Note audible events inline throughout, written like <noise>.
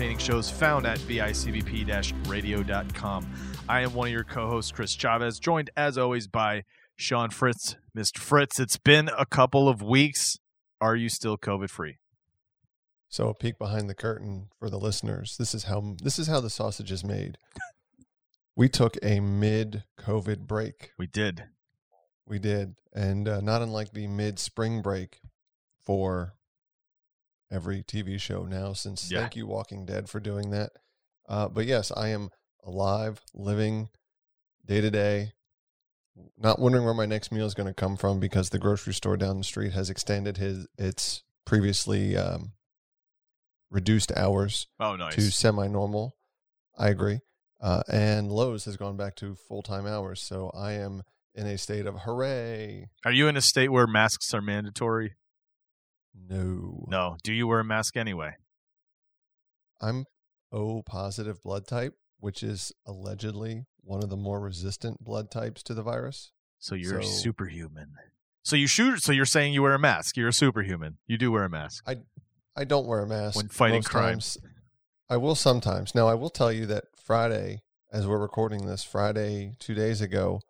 entertaining shows found at bicbp radio.com. I am one of your co hosts, Chris Chavez, joined as always by Sean Fritz. Mr. Fritz, it's been a couple of weeks. Are you still COVID free? So a peek behind the curtain for the listeners. This is how this is how the sausage is made. <laughs> We took a mid-COVID break. We did. We did, and uh, not unlike the mid-spring break for every TV show now. Since Yeah. thank you, Walking Dead, for doing that. Uh, but yes, I am alive, living day to day. Not wondering where my next meal is going to come from because the grocery store down the street has extended his its previously um, reduced hours Oh, nice. to semi-normal. I agree. Uh, and Lowe's has gone back to full-time hours, so I am in a state of hooray. Are you in a state where masks are mandatory? No, No. Do you wear a mask anyway? I'm O positive blood type, which is allegedly one of the more resistant blood types to the virus. So you're So- superhuman. So you shoot. So you're saying you wear a mask. You're a superhuman. You do wear a mask. I I don't wear a mask When fighting most crime. times. I will sometimes. Now, I will tell you that Friday, as we're recording this, Friday two days ago,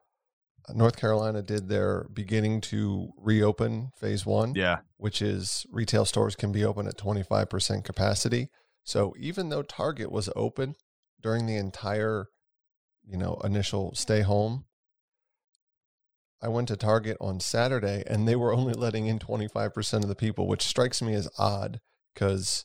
North Carolina did their beginning to reopen phase one. Yeah. which is retail stores can be open at 25% capacity. So even though Target was open during the entire, you know, initial stay home, I went to Target on Saturday and they were only letting in 25% of the people, which strikes me as odd because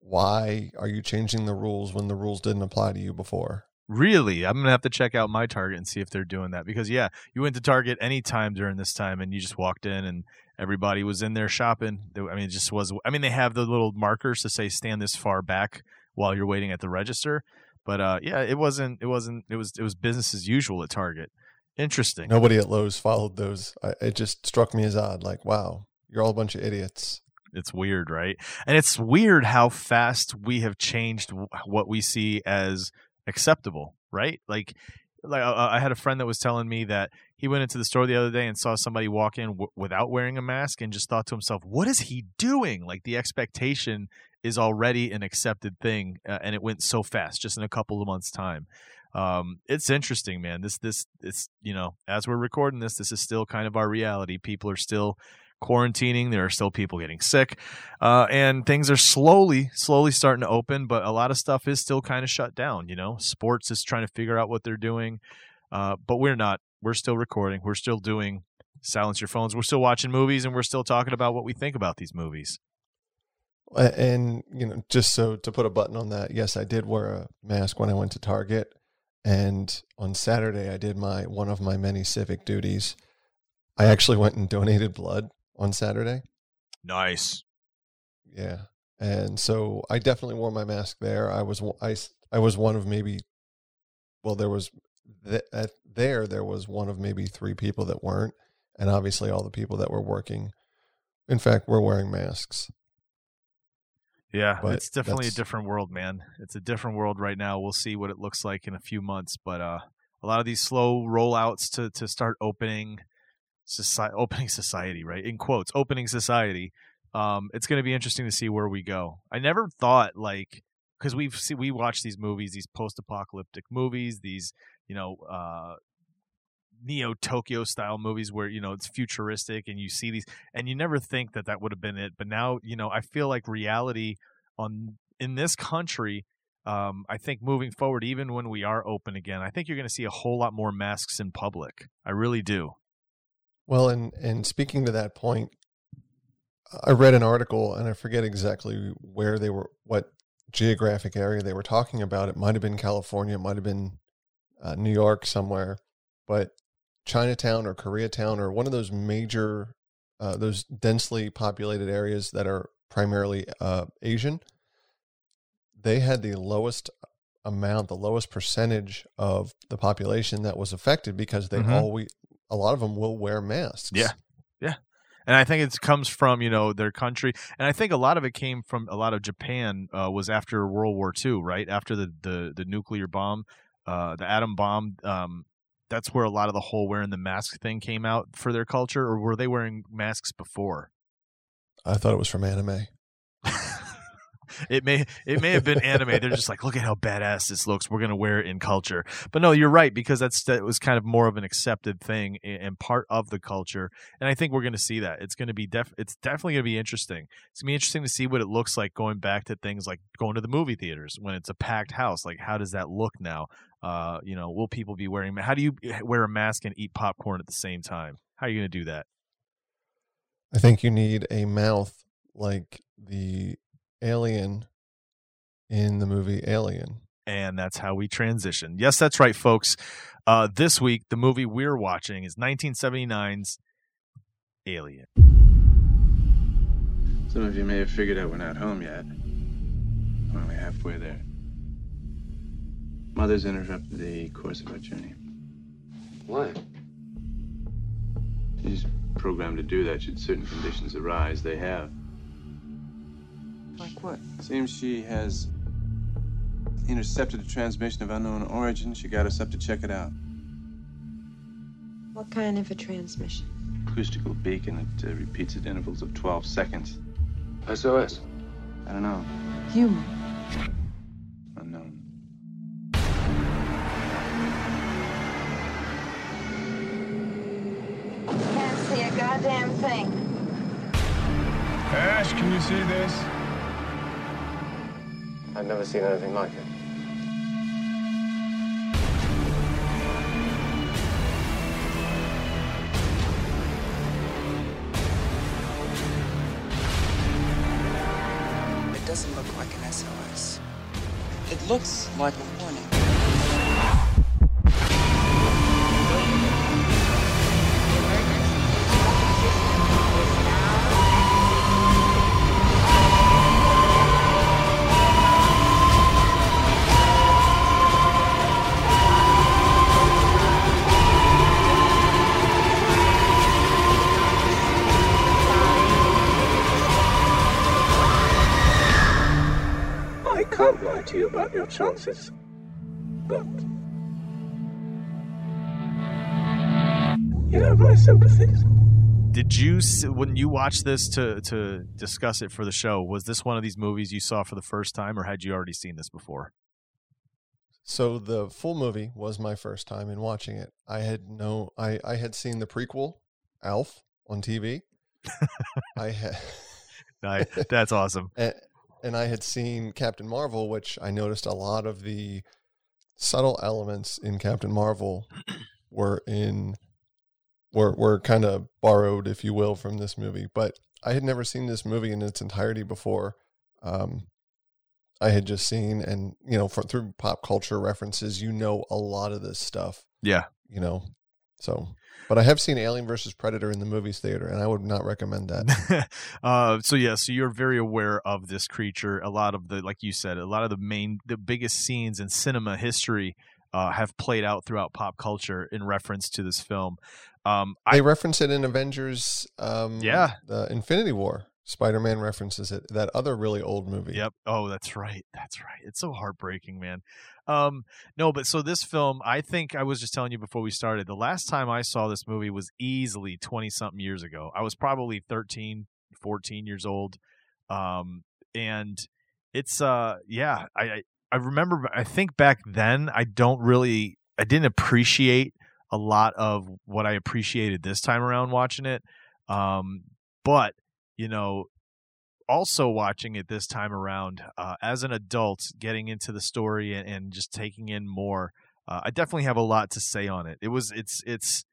why are you changing the rules when the rules didn't apply to you before? Really? I'm gonna have to check out my Target and see if they're doing that because yeah, you went to Target anytime during this time and you just walked in and everybody was in there shopping. I mean, it just was. I mean, they have the little markers to say stand this far back while you're waiting at the register. But uh, yeah, it wasn't. It wasn't. It was. It was business as usual at Target. Interesting. Nobody at Lowe's followed those. I, it just struck me as odd. Like, wow, you're all a bunch of idiots. It's weird, right? And it's weird how fast we have changed what we see as acceptable, right? Like, like uh, I had a friend that was telling me that he went into the store the other day and saw somebody walk in w- without wearing a mask and just thought to himself, "What is he doing?" Like the expectation is already an accepted thing, uh, and it went so fast, just in a couple of months' time. Um, it's interesting, man. This, this, it's you know, as we're recording this, this is still kind of our reality. People are still quarantining. There are still people getting sick, uh, and things are slowly, slowly starting to open. But a lot of stuff is still kind of shut down. You know, sports is trying to figure out what they're doing, uh, but we're not. We're still recording. We're still doing silence your phones. We're still watching movies, and we're still talking about what we think about these movies. And you know, just so to put a button on that, yes, I did wear a mask when I went to Target, and on Saturday I did my one of my many civic duties. I actually went and donated blood on Saturday. Nice. Yeah, and so I definitely wore my mask there. I was I, I was one of maybe, well, there was th- at there there was one of maybe three people that weren't, and obviously all the people that were working, in fact, were wearing masks. Yeah, But it's definitely a different world, man. It's a different world right now. We'll see what it looks like in a few months, but uh, a lot of these slow rollouts to to start opening society, <laughs> opening society, right? In quotes, opening society. Um, it's going to be interesting to see where we go. I never thought like because we've see, we watch these movies, these post-apocalyptic movies, these you know uh, neo Tokyo style movies where you know it's futuristic and you see these and you never think that that would have been it. But now you know I feel like reality on in this country um, I think moving forward, even when we are open again, I think you're going to see a whole lot more masks in public. I really do. Well, and and speaking to that point, I read an article and I forget exactly where they were, what geographic area they were talking about. It might have been California, it might have been uh, New York somewhere, but Chinatown or Koreatown or one of those major, uh, those densely populated areas that are primarily uh, Asian, they had the lowest amount, the lowest percentage of the population that was affected because they Mhm. always, a lot of them will wear masks. Yeah. Yeah. And I think it comes from you know their country, and I think a lot of it came from a lot of Japan uh, was after World War II, right after the the, the nuclear bomb, uh, the atom bomb. Um, that's where a lot of the whole wearing the mask thing came out for their culture, or were they wearing masks before? I thought it was from anime. It may it may have been anime. They're just like, look at how badass this looks. We're gonna wear it in culture. But no, you're right because that's that was kind of more of an accepted thing and part of the culture. And I think we're gonna see that. It's gonna be def. It's definitely gonna be interesting. It's gonna be interesting to see what it looks like going back to things like going to the movie theaters when it's a packed house. Like, how does that look now? Uh, you know, will people be wearing? How do you wear a mask and eat popcorn at the same time? How are you gonna do that? I think you need a mouth like the alien in the movie Alien. and that's how we transition. Yes, that's right, folks. Uh, this week, the movie we're watching is 1979's Alien. Some of you may have figured out we're not home yet. We're only halfway there. Mother's interrupted the course of our journey. Why? She's programmed to do that should certain conditions arise. They have. Like what? Seems she has intercepted a transmission of unknown origin. She got us up to check it out. What kind of a transmission? Acoustical beacon that uh, repeats at intervals of 12 seconds. SOS. I don't know. Human. Unknown. Can't see a goddamn thing. Ash, can you see this? I've never seen anything like it. It doesn't look like an SOS. It looks like a chances. But. You have my sympathies. Did you when you watched this to to discuss it for the show? Was this one of these movies you saw for the first time, or had you already seen this before? So the full movie was my first time in watching it. I had no I I had seen the prequel Alf on TV. <laughs> I had I, that's awesome. and, and I had seen Captain Marvel, which I noticed a lot of the subtle elements in Captain Marvel were in were were kind of borrowed, if you will, from this movie. But I had never seen this movie in its entirety before. Um, I had just seen, and you know, from through pop culture references, you know a lot of this stuff. Yeah, You know, so. But I have seen Alien versus Predator in the movies theater, and I would not recommend that. <laughs> uh, so yeah, so you're very aware of this creature. A lot of the, like you said, a lot of the main, the biggest scenes in cinema history uh, have played out throughout pop culture in reference to this film. Um, I They reference it in Avengers. Um, Yeah. the Infinity War. Spider Man references it. That other really old movie. Yep. Oh, that's right. That's right. It's so heartbreaking, man. Um, no, but so this film, I think I was just telling you before we started, the last time I saw this movie was easily 20 something years ago. I was probably 13, 14 years old. Um, and it's, uh, yeah, I, I, remember, I think back then, I don't really, I didn't appreciate a lot of what I appreciated this time around watching it. Um, but, you know, also watching it this time around uh, as an adult, getting into the story and, and just taking in more. Uh, I definitely have a lot to say on it. It was it's it's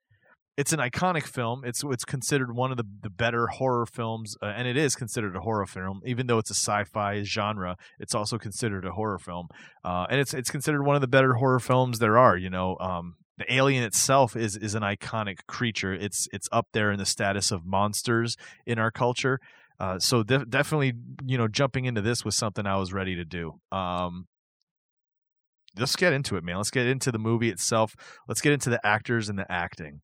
it's an iconic film. It's it's considered one of the, the better horror films, uh, and it is considered a horror film, even though it's a sci-fi genre. It's also considered a horror film, uh, and it's it's considered one of the better horror films there are. You know, um, the alien itself is is an iconic creature. It's it's up there in the status of monsters in our culture. Uh, so def- definitely, you know, jumping into this was something I was ready to do. Um, let's get into it, man. Let's get into the movie itself. Let's get into the actors and the acting.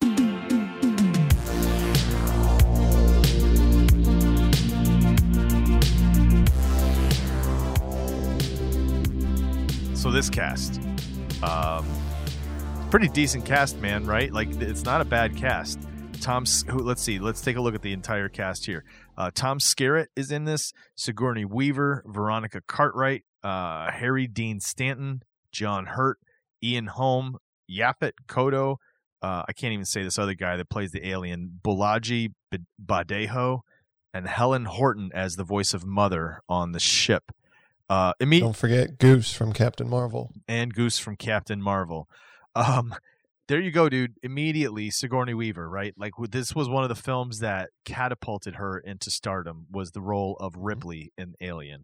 So this cast, um, pretty decent cast, man. Right? Like it's not a bad cast. Tom, who, let's see. Let's take a look at the entire cast here. Uh, Tom Skerritt is in this. Sigourney Weaver, Veronica Cartwright, uh, Harry Dean Stanton, John Hurt, Ian Holm, Yaphet Kotto. Uh, I can't even say this other guy that plays the alien, Bolaji B- Badejo, and Helen Horton as the voice of Mother on the ship. Uh, imme- Don't forget Goose from Captain Marvel. and Goose from Captain Marvel. Um, there you go, dude. Immediately, Sigourney Weaver, right? Like this was one of the films that catapulted her into stardom. Was the role of Ripley in Alien?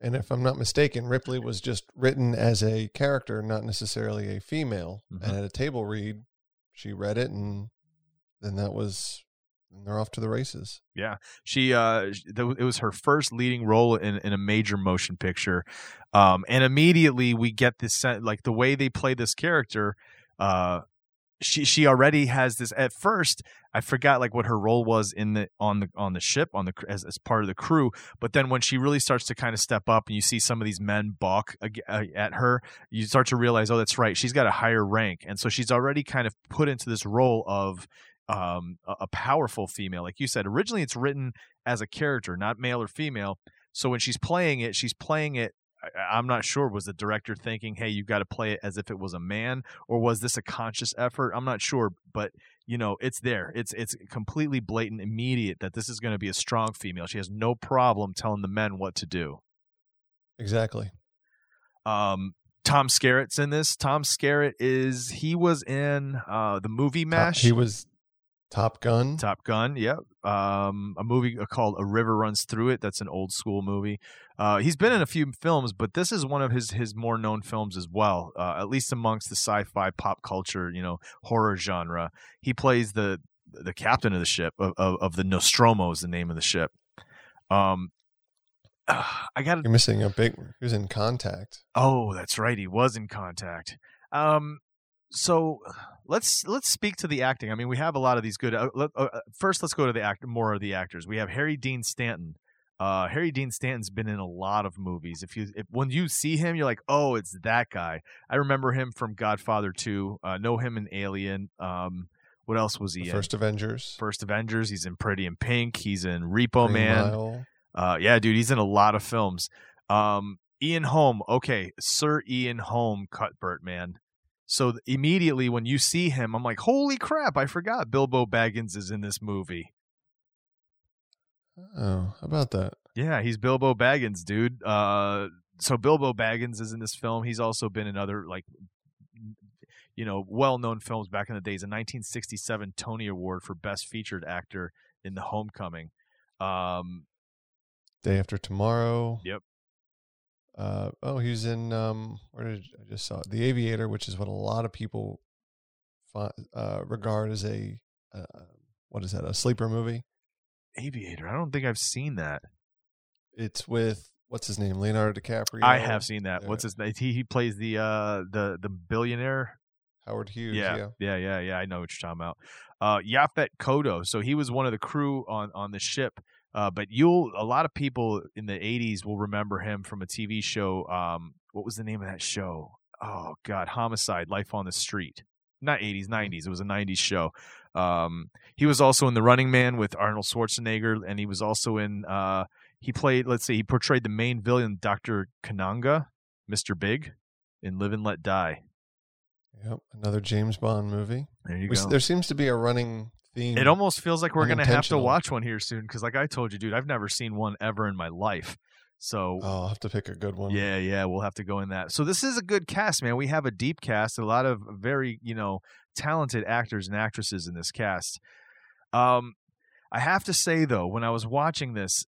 And if I'm not mistaken, Ripley was just written as a character, not necessarily a female. Mhm. And at a table read, she read it, and then that was, and they're off to the races. Yeah, she uh, it was her first leading role in, in a major motion picture, um, and immediately we get this like the way they play this character. Uh, she she already has this. At first, I forgot like what her role was in the on the on the ship on the as as part of the crew. But then when she really starts to kind of step up, and you see some of these men balk uh, at her, you start to realize, oh, that's right, she's got a higher rank, and so she's already kind of put into this role of um, a, a powerful female. Like you said, originally it's written as a character, not male or female. So when she's playing it, she's playing it. I- I'm not sure. Was the director thinking, "Hey, you've got to play it as if it was a man," or was this a conscious effort? I'm not sure, but you know, it's there. It's it's completely blatant, immediate that this is going to be a strong female. She has no problem telling the men what to do. Exactly. Um, Tom Skerritt's in this. Tom Skerritt is he was in uh, the movie Mash. he was Top Gun. Top Gun, yep. Um, a movie called A River Runs Through It. That's an old school movie. Uh, he's been in a few films, but this is one of his his more known films as well. Uh, at least amongst the sci-fi pop culture, you know, horror genre. He plays the the captain of the ship of of, of the Nostromo is the name of the ship. Um, <sighs> I got You're missing a big. He was in Contact. Oh, that's right. He was in contact. Um, so let's let's speak to the acting. I mean, we have a lot of these good. Uh, let, uh, first, let's go to the act more of the actors. We have Harry Dean Stanton. Uh, Harry Dean Stanton's been in a lot of movies. If you if, when you see him, you're like, oh, it's that guy. I remember him from Godfather 2. Uh, know him in Alien. Um, what else was he The in? first Avengers. First Avengers. He's in Pretty in Pink. He's in Repo Green Man. Uh, yeah, dude, he's in a lot of films. Um, Ian Holm, okay, Sir Ian Holm, Cuthbert, man. So immediately when you see him, I'm like, holy crap, I forgot Bilbo Baggins is in this movie. Oh, how about that? Yeah, he's Bilbo Baggins, dude. Uh, so Bilbo Baggins is in this film. He's also been in other like, you know, well-known films back in the days. A 1967 Tony Award for Best Featured Actor in The Homecoming. Um, Day After Tomorrow. Yep. Uh, oh, he was in um, where did I just saw it? The Aviator, which is what a lot of people fi- uh, regard as a uh, what is that? A sleeper movie. Aviator. I don't think I've seen that. It's with what's his name, Leonardo DiCaprio. I have seen that. What's his name? He, he plays the uh the the billionaire. Howard Hughes. Yeah, Yeah. yeah, yeah, yeah. I know what you're talking about. Uh, Yaphet Kotto. So he was one of the crew on on the ship. Uh, but you'll a lot of people in the '80s will remember him from a TV show. Um, what was the name of that show? Oh God, Homicide: Life on the Street. Not '80s, '90s. It was a '90s show. Um, he was also in The Running Man with Arnold Schwarzenegger, and he was also in. Uh, he played. Let's see. He portrayed the main villain, Doctor Kananga, Mister Big, in Live and Let Die. Yep. Another James Bond movie. There you We go. there seems to be a running theme. It almost feels like we're gonna have to watch one here soon because, like I told you, dude, I've never seen one ever in my life. So Oh, I'll have to pick a good one. yeah, yeah, we'll have to go in that. So this is a good cast, man. We have a deep cast, a lot of very, you know, talented actors and actresses in this cast. Um, I have to say though, when I was watching this,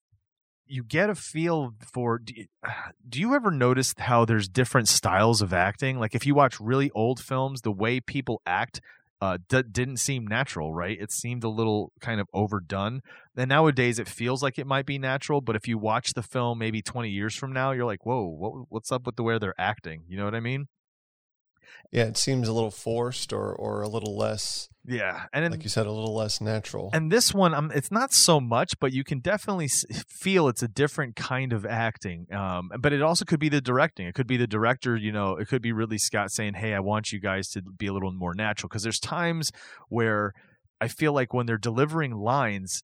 you get a feel for. Do you, <sighs> do you ever notice how there's different styles of acting? Like if you watch really old films, the way people act uh, d- didn't seem natural, right? It seemed a little kind of overdone. And nowadays, it feels like it might be natural. But if you watch the film maybe 20 years from now, you're like, whoa, what, what's up with the way they're acting? You know what I mean? Yeah, it seems a little forced or or a little less, Yeah. And in, like you said, a little less natural. And this one, um, it's not so much, but you can definitely feel it's a different kind of acting. Um, but it also could be the directing. It could be the director. You know, it could be Ridley Scott saying, "Hey, I want you guys to be a little more natural." Because there's times where I feel like when they're delivering lines,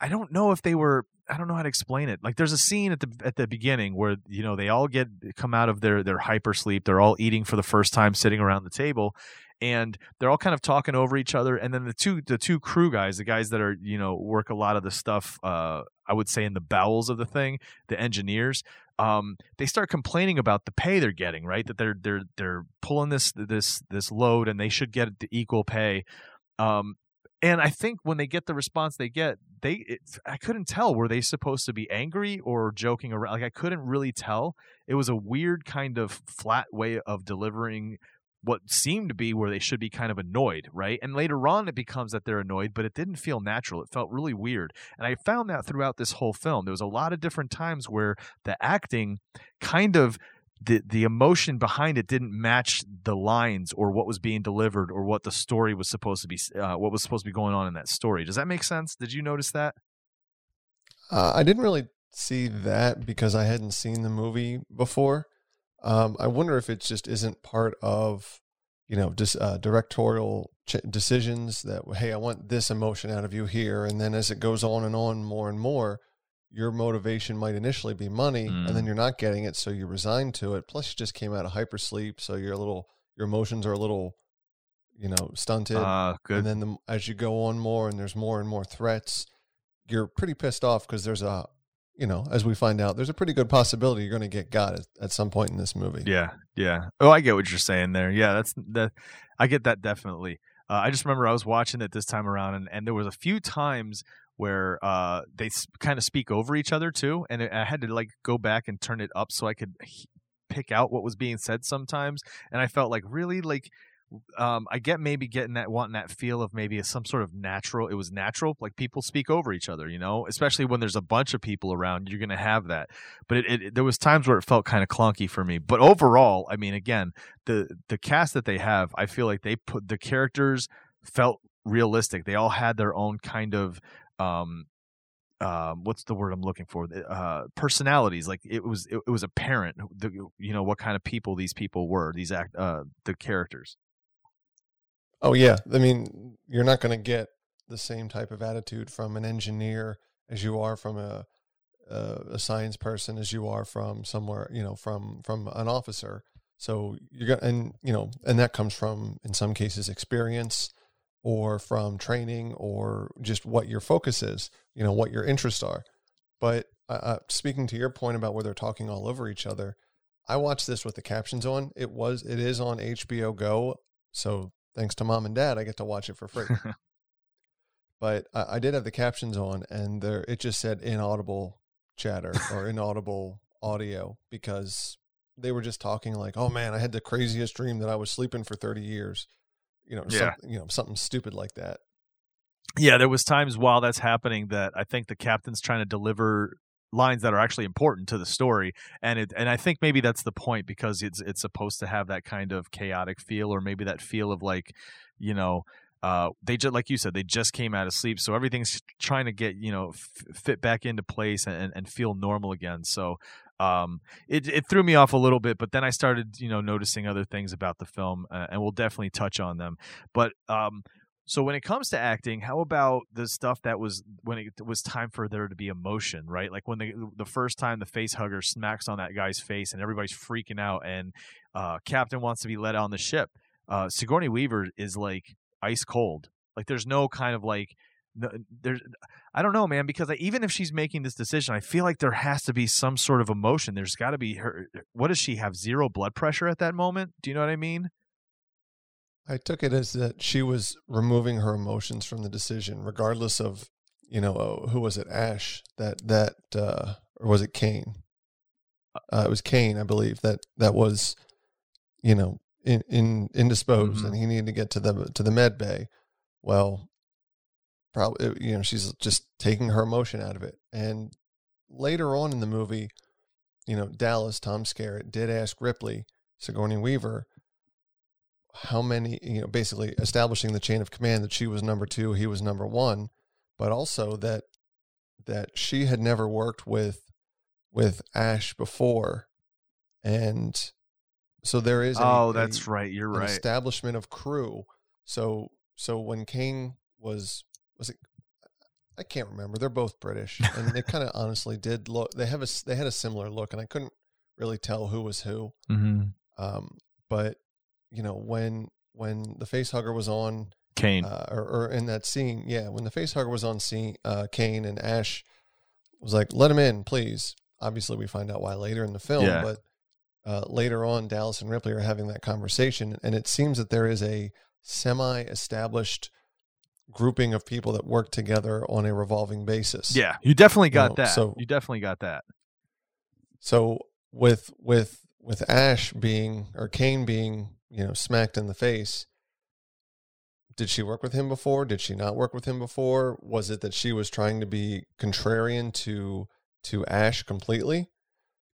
I don't know if they were. I don't know how to explain it. Like there's a scene at the at the beginning where you know they all get come out of their their hyper sleep. They're all eating for the first time, sitting around the table, and they're all kind of talking over each other. And then the two the two crew guys, the guys that are you know work a lot of the stuff, uh, I would say in the bowels of the thing, the engineers. Um, they start complaining about the pay they're getting, right? That they're they're they're pulling this this this load, and they should get the equal pay. Um, and I think when they get the response they get, they it's, I couldn't tell were they supposed to be angry or joking around. Like I couldn't really tell. It was a weird kind of flat way of delivering what seemed to be where they should be kind of annoyed, right? And later on it becomes that they're annoyed, but it didn't feel natural. It felt really weird. And I found that throughout this whole film. There was a lot of different times where the acting kind of the the emotion behind it didn't match the lines or what was being delivered or what the story was supposed to be uh, what was supposed to be going on in that story. Does that make sense? Did you notice that? Uh, I didn't really see that because I hadn't seen the movie before. Um, I wonder if it just isn't part of, you know, dis, uh, directorial ch- decisions that hey, I want this emotion out of you here, and then as it goes on and on more and more, your motivation might initially be money, and then Mm. you're not getting it, so you resign to it. Plus, you just came out of hypersleep, so you're a little, your emotions are a little, you know, stunted. Uh, good. And then the, as you go on more and there's more and more threats, you're pretty pissed off because there's a, you know, as we find out, there's a pretty good possibility you're going to get got at, at some point in this movie. Yeah, yeah. Oh, I get what you're saying there. Yeah, that's that. I get that definitely. Uh, I just remember I was watching it this time around, and, and there was a few times where uh, they kind of speak over each other too, and I had to like go back and turn it up so I could pick out what was being said sometimes, and I felt like really like. Um, I get maybe getting that wanting that feel of maybe some sort of natural. It was natural, like people speak over each other, you know. Especially when there's a bunch of people around, you're gonna have that but it, it there was times where it felt kind of clunky for me. But overall, I mean, again, the the cast that they have, I feel like they put the characters felt realistic. They all had their own kind of um um what's the word I'm looking for? Uh personalities. Like it was it, it was apparent the, you know what kind of people these people were, these act uh the characters. Oh yeah, I mean, you're not going to get the same type of attitude from an engineer as you are from a a, a science person as you are from somewhere, you know, from from an officer. So you're to and you know, and that comes from in some cases experience or from training or just what your focus is, you know, what your interests are. But uh, uh, speaking to your point about where they're talking all over each other, I watched this with the captions on. It was it is on HBO Go, so thanks to mom and dad, I get to watch it for free. <laughs> but I, I did have the captions on, and there it just said inaudible chatter or <laughs> inaudible audio because they were just talking like, "Oh man, I had the craziest dream that I was sleeping for thirty years," you know, Yeah. you know, something stupid like that. Yeah, there was times while that's happening that I think the captain's trying to deliver lines that are actually important to the story and it and I think maybe that's the point because it's it's supposed to have that kind of chaotic feel or maybe that feel of like you know uh they just like you said they just came out of sleep so everything's trying to get you know f- fit back into place and and feel normal again so um it it threw me off a little bit but then I started you know noticing other things about the film uh, and we'll definitely touch on them but um so when it comes to acting, how about the stuff that was when it was time for there to be emotion, right? Like when the the first time the face hugger smacks on that guy's face and everybody's freaking out and uh Captain wants to be let on the ship. Uh Sigourney Weaver is like ice cold. Like there's no kind of like no, there's I don't know, man, because I, even if she's making this decision, I feel like there has to be some sort of emotion. There's got to be her. What does she have? Zero blood pressure at that moment? Do you know what I mean? I took it as that she was removing her emotions from the decision, regardless of you know uh, who was it, Ash that that uh, or was it Kane? Uh, it was Kane, I believe that that was you know in, in indisposed, Mhm. and he needed to get to the to the med bay. Well, probably uh, you know she's just taking her emotion out of it, and later on in the movie, you know Dallas Tom Skerritt did ask Ripley Sigourney Weaver how many you know basically establishing the chain of command that she was number two he was number one but also that that she had never worked with with ash before and so there is a, oh, a- that's right. You're an right. establishment of crew so so when kane was was it i can't remember they're both british <laughs> and they kind of honestly did look they have a they had a similar look and i couldn't really tell who was who mm-hmm. um, but you know when when the face hugger was on Kane. uh, or, or in that scene, yeah, when the face hugger was on scene, uh, Kane and Ash was like, "Let him in, please." Obviously, we find out why later in the film, Yeah. but uh, later on, Dallas and Ripley are having that conversation, and it seems that there is a semi-established grouping of people that work together on a revolving basis. yeah, you definitely got know, that. so- you definitely got that. So with with with Ash being or Kane being you know smacked in the face, did she work with him before? Did she not work with him before? Was it that she was trying to be contrarian to to Ash completely?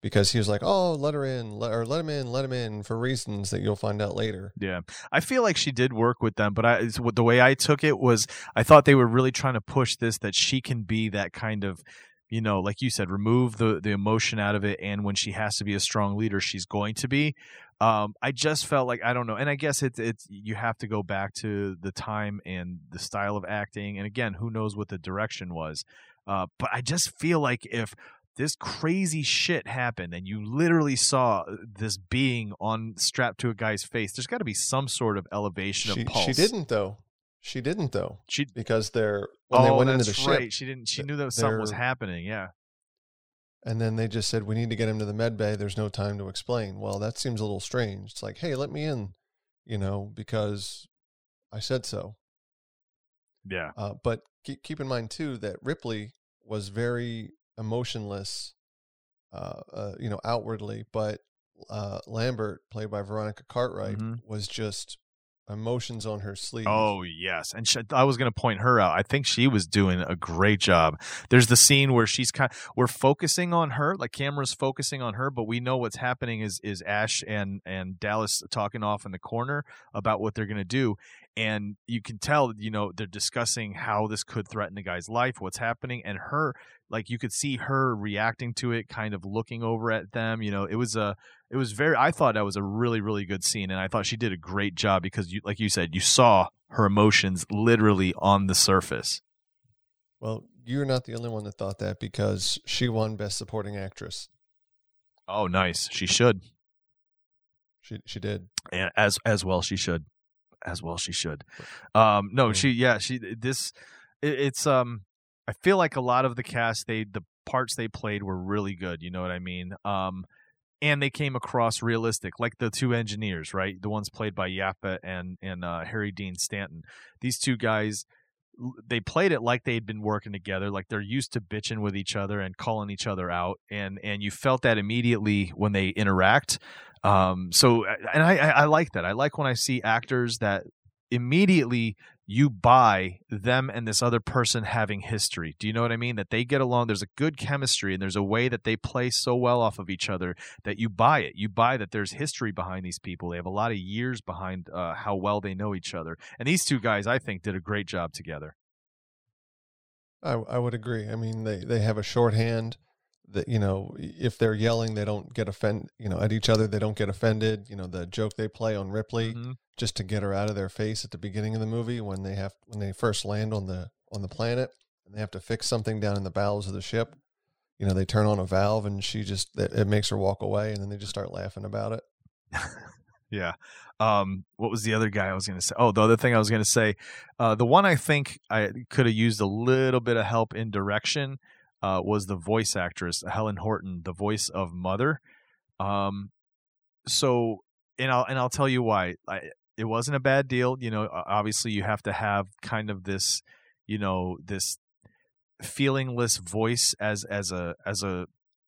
Because he was like, "Oh, let her in, let, or let him in, let him in," for reasons that you'll find out later. Yeah, I feel like she did work with them, but I the way I took it was I thought they were really trying to push this that she can be that kind of, you know, like you said, remove the the emotion out of it, and when she has to be a strong leader, she's going to be. Um, I just felt like I don't know, and I guess it's it's you have to go back to the time and the style of acting, and again, who knows what the direction was. Uh, but I just feel like if this crazy shit happened and you literally saw uh, this being on strapped to a guy's face there's got to be some sort of elevation She of pulse she didn't though. She didn't though she because they're when they oh went into the ship. she didn't she knew that something was happening yeah And then they just said, we need to get him to the med bay. There's no time to explain. Well, that seems a little strange. It's like, hey, let me in, you know, because I said so. yeah Uh, but keep, keep in mind, too, that Ripley was very emotionless, uh, uh, you know, outwardly, but uh, Lambert, played by Veronica Cartwright, Mhm. was just emotions on her sleeve. Oh yes, and sh I was going to point her out. I think she was doing a great job. There's the scene where she's kind, we're focusing on her, like camera's focusing on her, but we know what's happening is is Ash and and Dallas talking off in the corner about what they're going to do, and you can tell, you know, they're discussing how this could threaten the guy's life, what's happening, and her, like you could see her reacting to it, kind of looking over at them. You know, it was a it was very i thought that was a really really good scene and i thought she did a great job because you like you said you saw her emotions literally on the surface Well, you're not the only one that thought that because she won Best Supporting Actress. oh nice she should She she did. and as as well she should as well she should. Um no she yeah she this it, it's um i feel like a lot of the cast they the parts they played were really good you know what i mean? Um and they came across realistic like the two engineers right? The ones played by yappa and and uh, harry dean stanton. These two guys they played it like they'd been working together like they're used to bitching with each other and calling each other out and and you felt that immediately when they interact um so and i i like that. I like when i see actors that immediately you buy them and this other person having history. Do you know what i mean? That they get along. There's a good chemistry and there's a way that they play so well off of each other that you buy it. You buy that there's history behind these people. They have a lot of years behind uh, how well they know each other. And these two guys i think did a great job together. I I would agree. I mean, they they have a shorthand that you know if they're yelling, they don't get offended. You know, at each other, they don't get offended. You know, the joke they play on Ripley Mhm. just to get her out of their face at the beginning of the movie when they have when they first land on the on the planet and they have to fix something down in the bowels of the ship. You know, they turn on a valve and she just it, it makes her walk away, and then they just start laughing about it. <laughs> Yeah. Um, what was the other guy I was to say? Oh, the other thing I was to say, uh, the one I think I could have used a little bit of help in direction uh, was the voice actress Helen Horton, the voice of Mother. Um, so, and I'll and I'll tell you why. I, it wasn't a bad deal. You know, obviously you have to have kind of this, you know, this feelingless voice as as a as a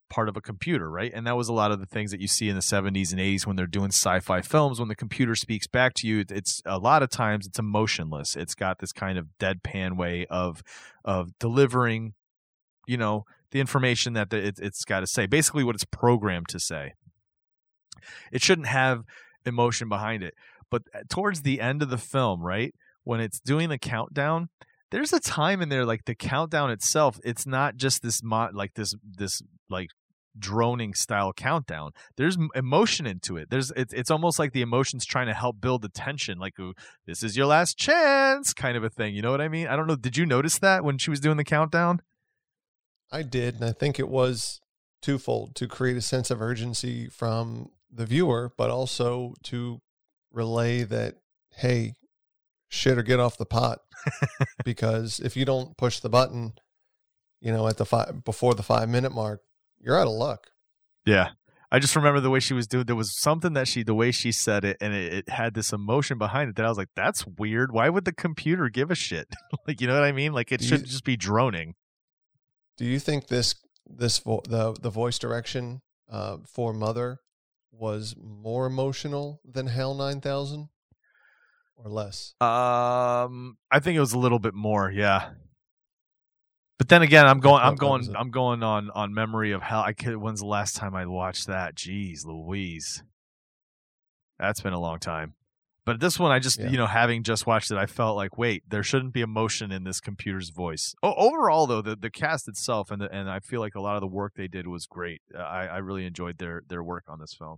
part of a computer, right? And that was a lot of the things that you see in the 70s and 80s when they're doing sci-fi films. When the computer speaks back to you, it's a lot of times it's emotionless. It's got this kind of deadpan way of of delivering, you know, the information that the, it, it's got to say. Basically, what it's programmed to say. It shouldn't have emotion behind it. But uh, towards the end of the film, right when it's doing the countdown, there's a time in there like the countdown itself. It's not just this mo- like this this like droning style countdown. There's emotion into it. There's it's it's almost like the emotions trying to help build the tension. Like this is your last chance, kind of a thing. You know what I mean? I don't know. Did you notice that when she was doing the countdown? I did, and I think it was twofold to create a sense of urgency from the viewer, but also to relay that, hey, shit or get off the pot. <laughs> because if you don't push the button, you know, at the five before the five minute mark, you're out of luck. Yeah. I just remember the way she was doing. There was something that she, the way she said it, and it, it had this emotion behind it that I was like, "That's weird. Why would the computer give a shit? <laughs> like, you know what I mean? Like, it Do you- should just be droning." Do you think this this vo- the the voice direction uh, for Mother was more emotional than HAL Nine Thousand, or less? Um, I think it was a little bit more, yeah. But then again, I'm going, I'm What- what was going. I'm going on on memory of how I could. When's the last time I watched that? Jeez, Louise, that's been a long time. But this one, I just, Yeah. you know, having just watched it, I felt like, wait, there shouldn't be emotion in this computer's voice. Oh, overall, though, the, the cast itself and the, and I feel like a lot of the work they did was great. Uh, I I really enjoyed their their work on this film.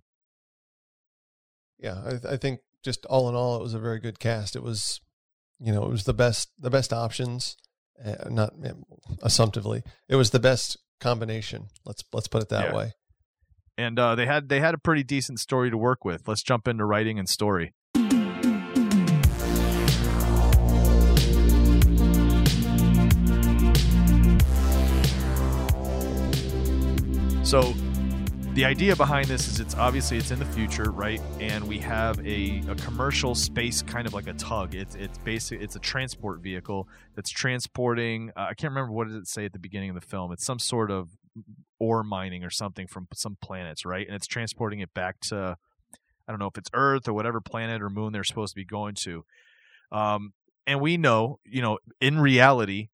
Yeah, I, th- I think just all in all, it was a very good cast. It was, you know, it was the best the best options. Uh, not eh, assumptively, it was the best combination. Let's let's put it that Yeah. way. And uh, they had they had a pretty decent story to work with. Let's jump into writing and story. So the idea behind this is it's obviously it's in the future, right? And we have a, a commercial space kind of like a tug. It's it's basic it's a transport vehicle that's transporting uh, I can't remember what did it say at the beginning of the film. It's some sort of ore mining or something from some planets, right? And it's transporting it back to I don't know if it's Earth or whatever planet or moon they're supposed to be going to. Um, and we know, you know, in reality,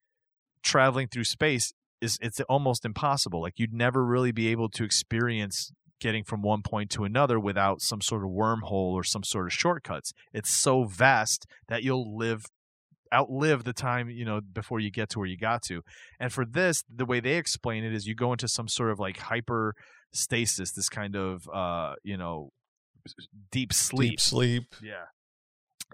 traveling through space is it's almost impossible. Like you'd never really be able to experience getting from one point to another without some sort of wormhole or some sort of shortcuts. It's so vast that you'll live outlive the time you know before you get to where you got to and for this the way they explain it is you go into some sort of like hyper stasis this kind of uh you know deep sleep Deep sleep. yeah.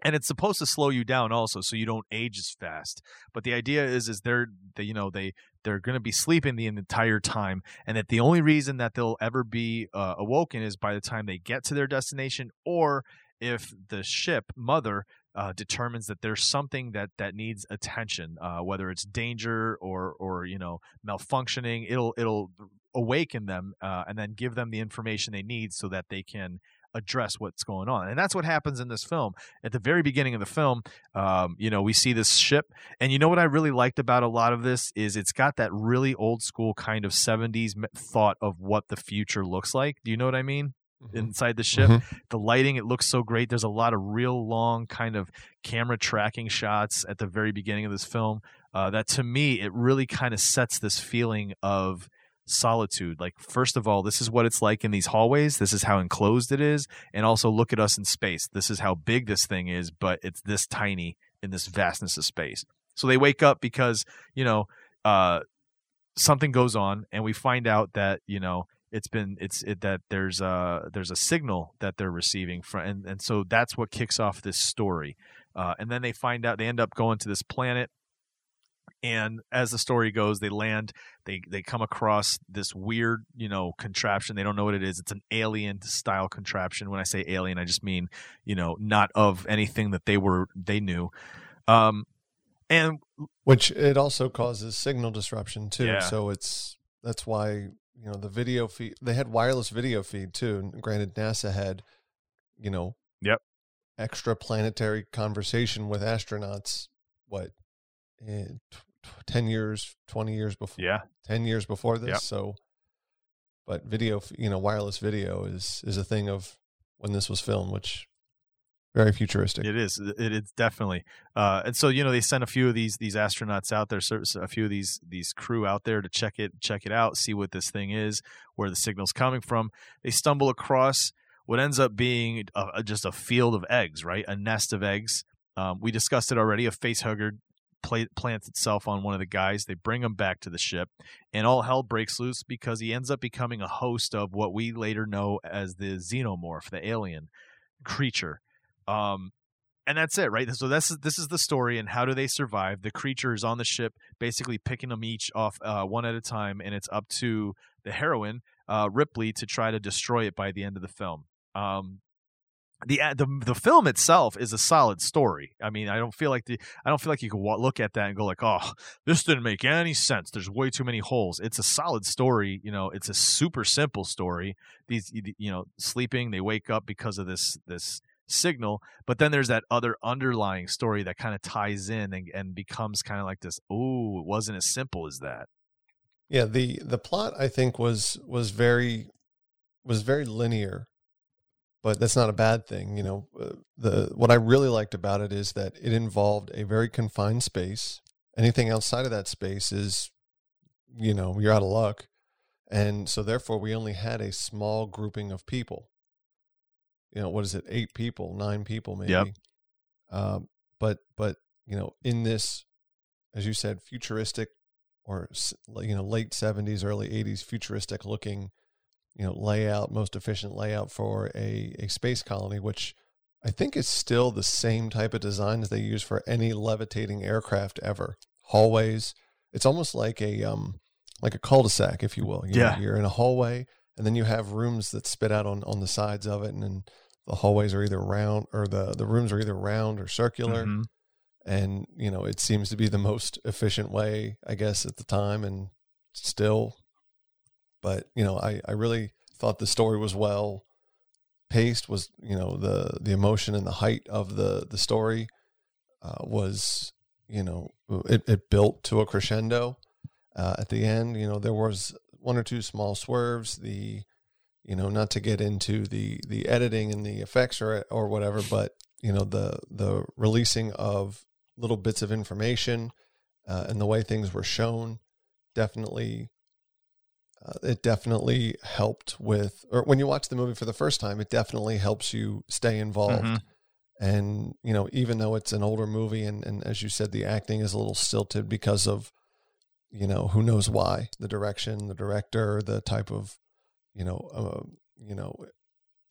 And it's supposed to slow you down also so you don't age as fast. But the idea is is they're they, you know they they're going to be sleeping the entire time and that the only reason that they'll ever be uh, awoken is by the time they get to their destination or if the ship mother uh, determines that there's something that that needs attention uh, whether it's danger or or you know malfunctioning it'll it'll awaken them uh, and then give them the information they need so that they can address what's going on and that's what happens in this film. At the very beginning of the film um, you know we see this ship and you know what i really liked about a lot of this is it's got that really old school kind of 70s thought of what the future looks like. Do you know what i mean? Mhm. inside the ship Mhm. the lighting it looks so great. There's a lot of real long kind of camera tracking shots at the very beginning of this film. Uh, that to me it really kind of sets this feeling of solitude. Like first of all this is what it's like in these hallways. This is how enclosed it is. And also look at us in space. This is how big this thing is but it's this tiny in this vastness of space. So they wake up because you know uh something goes on and we find out that you know it's been it's it, that there's a there's a signal that they're receiving from and, and so that's what kicks off this story. Uh, and then they find out they end up going to this planet and as the story goes they land they they come across this weird you know contraption. They don't know what it is. It's an alien style contraption. When i say alien i just mean you know not of anything that they were they knew. Um and which it also causes signal disruption too. Yeah. so it's that's why you know the video feed they had wireless video feed too. And granted nasa had you know Yep. extra planetary conversation with astronauts what eh, 10 years 20 years before yeah 10 years before this Yep. so but video you know wireless video is is a thing of when this was filmed which very futuristic It is. It is definitely. Uh, and so you know they sent a few of these these astronauts out there, a few of these these crew out there to check it check it out, see what this thing is, where the signal's coming from. They stumble across what ends up being a, a- just a field of eggs, right? A nest of eggs. Um, we discussed it already. A face hugger pla- plants itself on one of the guys. They bring him back to the ship, and all hell breaks loose because he ends up becoming a host of what we later know as the xenomorph, the alien creature. Um, and that's it, right? So this is this is the story, and how do they survive? The creature is on the ship, basically picking them each off uh, one at a time, and it's up to the heroine uh, Ripley to try to destroy it by the end of the film. Um, the uh, the the film itself is a solid story. I mean, I don't feel like the I don't feel like you can look at that and go like, oh, this didn't make any sense. There's way too many holes. It's a solid story. You know, it's a super simple story. These you know sleeping, they wake up because of this this signal but then there's that other underlying story that kind of ties in and, and becomes kind of like this oh it wasn't as simple as that Yeah, the the plot I think was was very was very linear, but that's not a bad thing. You know, uh, the what I really liked about it is that it involved a very confined space. Anything outside of that space is, you know, you're out of luck, and so therefore we only had a small grouping of people. You know, what is it? Eight people, nine people, maybe. Yep. Um, but but you know, in this, as you said, futuristic or you know late 70s early 80s futuristic looking you know layout most efficient layout for a, a space colony which i think is still the same type of design as they use for any levitating aircraft ever hallways it's almost like a um like a cul-de-sac if you will you know, Yeah. you're in a hallway and then you have rooms that spit out on on the sides of it and then the hallways are either round or the the rooms are either round or circular Mhm. and you know it seems to be the most efficient way i guess at the time and still but you know i i really thought the story was well paced was you know the the emotion and the height of the the story uh, was you know it, it built to a crescendo uh, at the end. You know there was one or two small swerves the you know not to get into the the editing and the effects or or whatever but you know the the releasing of little bits of information uh, and the way things were shown definitely uh, it definitely helped with or when you watch the movie for the first time it definitely helps you stay involved Mhm. and you know even though it's an older movie and, and as you said the acting is a little stilted because of you know who knows why the direction the director the type of you know uh, you know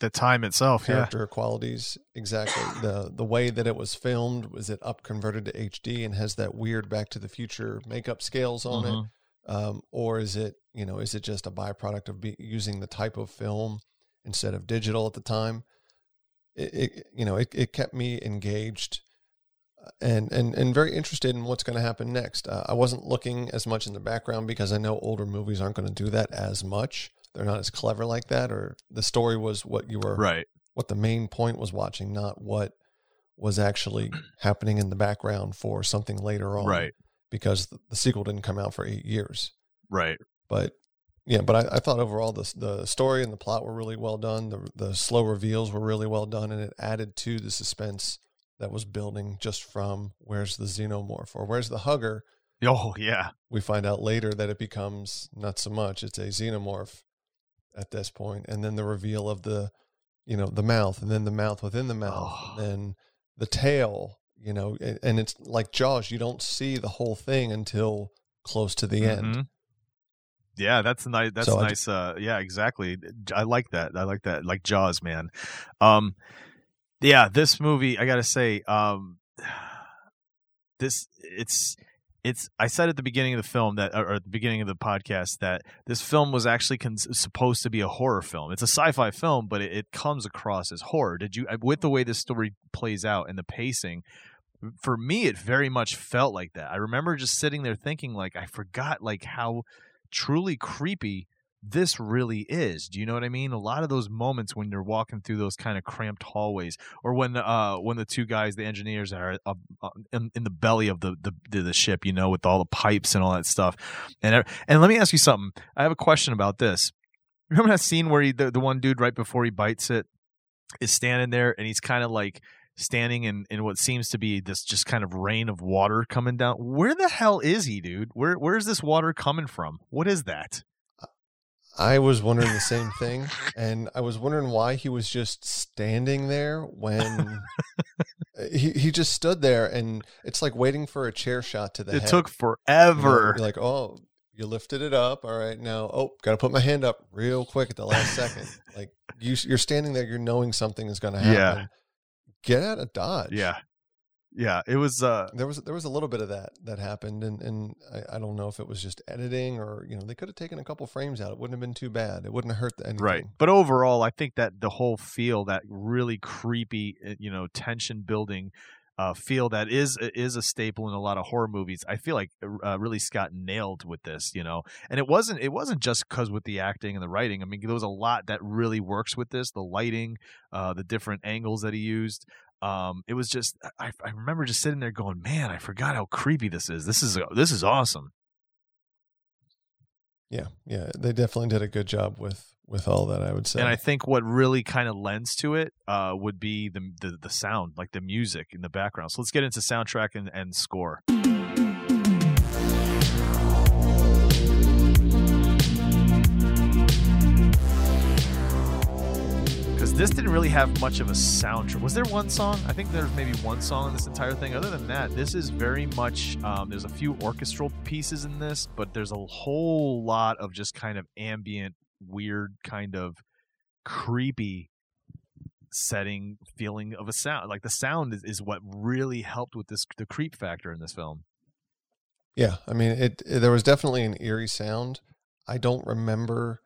the time itself yeah character qualities exactly <coughs> the the way that it was filmed was it up converted to hd and has that weird back to the future makeup scales on Mhm. it um, or is it you know is it just a byproduct of be, using the type of film instead of digital at the time? It, it you know it, it kept me engaged uh, and and and very interested in what's going to happen next. Uh, i wasn't looking as much in the background because i know older movies aren't going to do that as much. They're not as clever like that or the story was what you were right. what the main point was watching, not what was actually happening in the background for something later on. right Because the, sequel didn't come out for eight years. right But yeah, but I, I thought overall the the story and the plot were really well done. The the slow reveals were really well done, and it added to the suspense that was building just from where's the xenomorph or where's the hugger. <laughs> oh yeah We find out later that it becomes not so much; it's a xenomorph at this point, and then the reveal of the you know the mouth and then the mouth within the mouth Oh. and then the tail you know and, and it's like jaws you don't see the whole thing until close to the end Mhm. Yeah, that's nice. That's So nice. Uh, yeah, exactly. I like that. I like that. Like Jaws, man. Um, yeah, this movie, I gotta say, um, <sighs> this it's it's I said at the beginning of the film that or at the beginning of the podcast that this film was actually cons- supposed to be a horror film. It's a sci-fi film, but it, it comes across as horror. Did you uh, with the way this story plays out and the pacing? For me, it very much felt like that. I remember just sitting there thinking, like, I forgot, like how truly creepy this really is. Do you know what I mean? A lot of those moments when you're walking through those kind of cramped hallways, or when uh when the two guys, the engineers, are uh, in, in the belly of the, the the ship, you know, with all the pipes and all that stuff. And and let me ask you something. I have a question about this. Remember that scene where he, the the one dude right before he bites it is standing there and he's kind of like standing in in what seems to be this just kind of rain of water coming down. Where the hell is he, dude? Where where's this water coming from? What is that? I was wondering the same thing, and I was wondering why he was just standing there when <laughs> uh, he he just stood there, and it's like waiting for a chair shot to the it head. took forever. you're like, oh, you lifted it up. All right, now, oh, got to put my hand up real quick at the last second. <laughs> Like you, you're standing there, you're knowing something is going to happen. Yeah. Get out of dodge. yeah, yeah. It was. uh There was there was a little bit of that that happened, and and I, I don't know if it was just editing or you know they could have taken a couple frames out. It wouldn't have been too bad. It wouldn't have hurt anything. Right. But overall, I think that the whole feel, that really creepy, uh, you know, tension building uh, feel that is is a staple in a lot of horror movies. I feel like uh, really Scott nailed with this, you know. And it wasn't it wasn't just because with the acting and the writing. I mean, there was a lot that really works with this. The lighting, uh, the different angles that he used. Um, it was just I, I remember just sitting there going, man, I forgot how creepy this is. This is this is awesome. Yeah, yeah, they definitely did a good job with with all that. I would say. And I think what really kind of lends to it uh, would be the, the the sound, like the music in the background. So let's get into soundtrack and, and score. This didn't really have much of a soundtrack. Was there one song? I think there's maybe one song in this entire thing. Other than that, this is very much. Um, there's a few orchestral pieces in this, but there's a whole lot of just kind of ambient, weird, kind of creepy setting feeling of a sound. Like the sound is, is what really helped with this the creep factor in this film. Yeah, I mean, it, it. There was definitely an eerie sound. I don't remember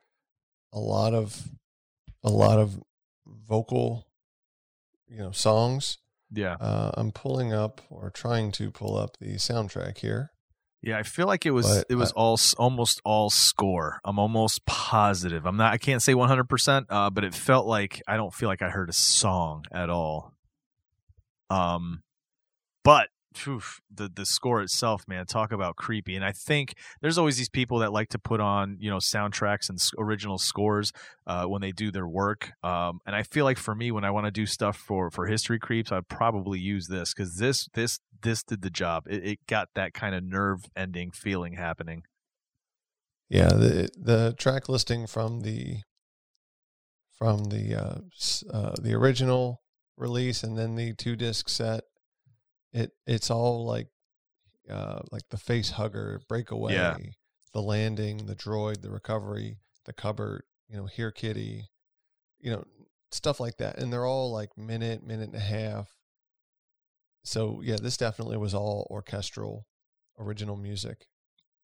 a lot of a lot of vocal, you know, songs. Yeah. Uh, I'm pulling up or trying to pull up the soundtrack here. Yeah, I feel like it was But it was I- all almost all score. I'm almost positive. I'm not. I can't say 100, percent uh, but it felt like I don't feel like I heard a song at all. Um, but the the score itself, man, talk about creepy. And I think there's always these people that like to put on you know soundtracks and original scores uh, when they do their work. Um, and I feel like for me, when I want to do stuff for for history creeps, I'd probably use this because this this this did the job. It, it got that kind of nerve ending feeling happening. Yeah, the the track listing from the from the uh, uh, the original release and then the two disc set. It it's all like uh, like the face hugger, breakaway, the landing, the droid, the recovery, the cupboard. You know, here, kitty. You know, stuff like that, and they're all like minute, minute and a half. So yeah, this definitely was all orchestral, original music.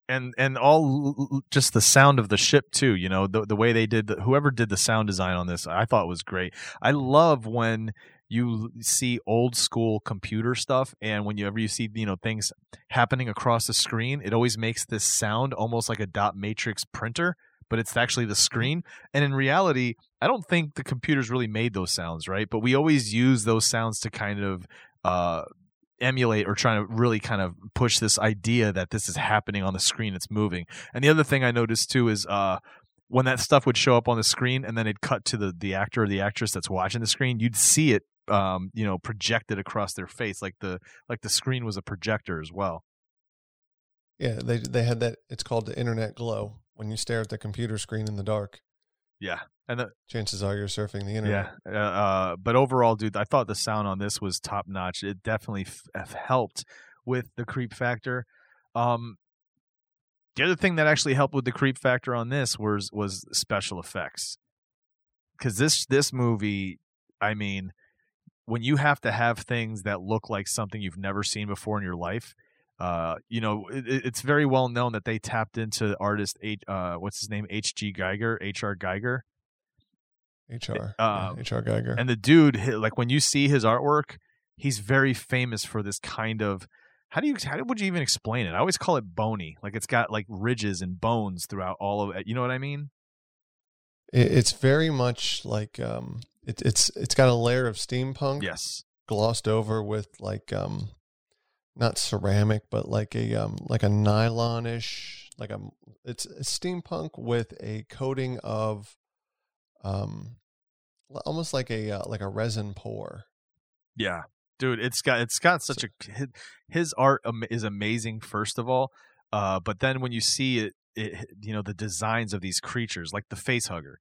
and and all just the sound of the ship too you know the the way they did the, whoever did the sound design on this i thought was great i love when you see old school computer stuff and whenever you see you know things happening across the screen it always makes this sound almost like a dot matrix printer but it's actually the screen. And in reality i don't think the computers really made those sounds right? But we always use those sounds to kind of uh emulate or trying to really kind of push this idea that this is happening on the screen it's moving. And the other thing i noticed too is uh when that stuff would show up on the screen and then it'd cut to the the actor or the actress that's watching the screen you'd see it um you know projected across their face like the like the screen was a projector as well Yeah, they they had that. It's called the internet glow. When you stare at the computer screen in the dark, yeah and the, chances are you're surfing the internet. Yeah, uh, uh, but overall, dude, I thought the sound on this was top notch. It definitely f- f- helped with the creep factor. Um, the other thing that actually helped with the creep factor on this was was special effects, because this this movie, I mean, when you have to have things that look like something you've never seen before in your life, Uh, you know, it, it- it's very well known that they tapped into artist H, uh, what's his name, H. G. Giger, H. R. Giger, HR, Uh, yeah, HR Giger. and the dude, like when you see his artwork, he's very famous for this kind of. How do you how would you even explain it? I always call it bony. Like it's got like ridges and bones throughout all of it. You know what I mean? It, it's very much like um, it, it's it's got a layer of steampunk Yes. glossed over with like um, not ceramic, but like a um, like a nylonish, like a it's, it's steampunk with a coating of um, almost like a uh, like a resin pour. Yeah, dude, it's got it's got such a his, his art is amazing. First of all, uh, but then when you see it, it, you know, the designs of these creatures, like the face hugger,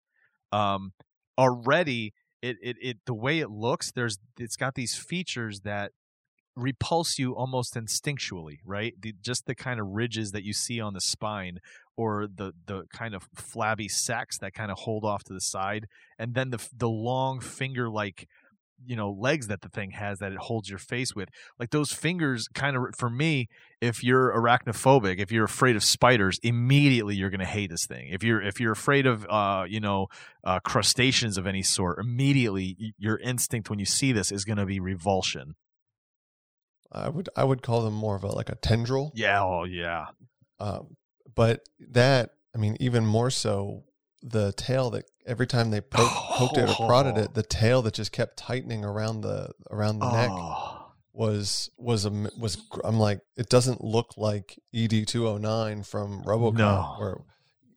um, already it, it it the way it looks, there's it's got these features that repulse you almost instinctually, right? The, just the kind of ridges that you see on the spine or the the kind of flabby sacks that kind of hold off to the side and then the the long finger like you know legs that the thing has that it holds your face with like those fingers kind of for me if you're arachnophobic if you're afraid of spiders immediately you're going to hate this thing. If you're if you're afraid of uh you know uh crustaceans of any sort immediately your instinct when you see this is going to be revulsion. I would I would call them more of a like a tendril. yeah oh yeah. Um, but that, I mean, even more so, the tail that every time they poke, poked it or prodded it, the oh. tail that just kept tightening around the around the neck Oh. was was a was. I'm like, it doesn't look like ED two hundred nine from RoboCop, No. where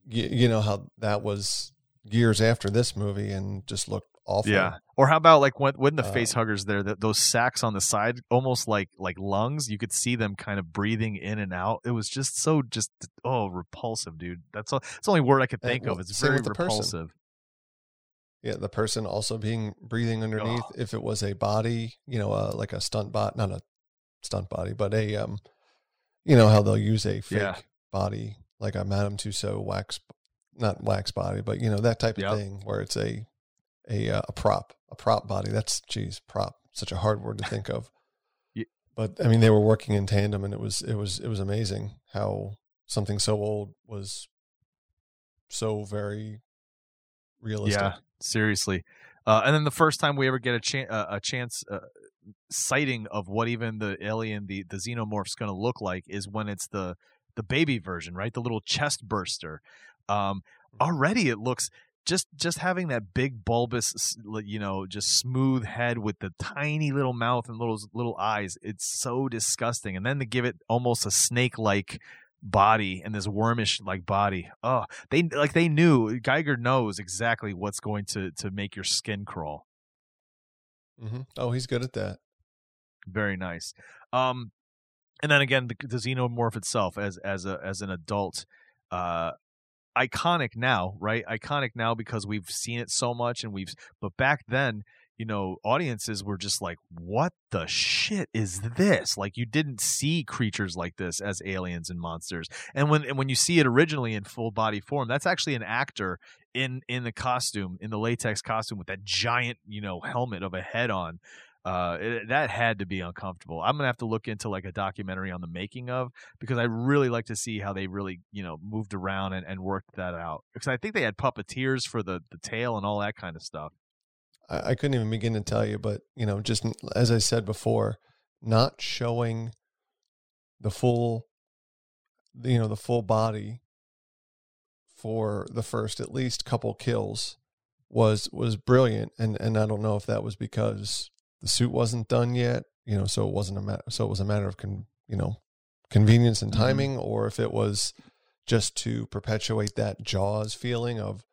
you, you know how that was years after this movie and just looked awful. Yeah. Or how about like when when the Uh, face huggers there, that those sacks on the side, almost like like lungs, you could see them kind of breathing in and out. It was just so just oh repulsive, dude. That's all. That's the only word I could think of. It's very the person. repulsive. Yeah, the person also being breathing underneath. Oh. If it was a body, you know, uh, like a stunt bot, not a stunt body, but a um, you know how they'll use a fake Yeah. body, like a Madame Tussauds wax, not wax body, but you know that type of Yep. thing, where it's a a uh, a prop, a prop body. That's geez, prop, such a hard word to think of. <laughs> Ye- But I mean, they were working in tandem, and it was it was it was amazing how something so old was so very realistic. Yeah, seriously. Uh, and then the first time we ever get a, chan uh, a chance uh, sighting of what even the alien, the the xenomorph's going to look like, is when it's the the baby version, right? The little chest burster. Um, already it looks just just having that big bulbous, you know, just smooth head with the tiny little mouth and little little eyes. It's so disgusting. And then to give it almost a snake like body and this wormish like body. Oh, they like they knew Giger knows exactly what's going to to make your skin crawl. mm-hmm. Oh, he's good at that. Very nice. Um, and then again, the, the xenomorph itself as as a as an adult, uh, iconic now, right? Iconic now because we've seen it so much, and we've. But back then, you know, audiences were just like, "What the shit is this?" Like you didn't see creatures like this as aliens and monsters. And when and when you see it originally in full body form, that's actually an actor in in the costume, in the latex costume with that giant, you know, helmet of a head on uh it, that had to be uncomfortable. I'm gonna have to look into like a documentary on the making of because i really like to see how they really you know moved around and, and worked that out because i think they had puppeteers for the the tail and all that kind of stuff. I, I couldn't even begin to tell you, but you know, just as I said before, not showing the full, you know, the full body for the first at least couple kills was was brilliant, and and I don't know if that was because the suit wasn't done yet, you know, so it wasn't a matter, so it was a matter of con, you know, convenience and Mhm. timing, or if it was just to perpetuate that Jaws feeling of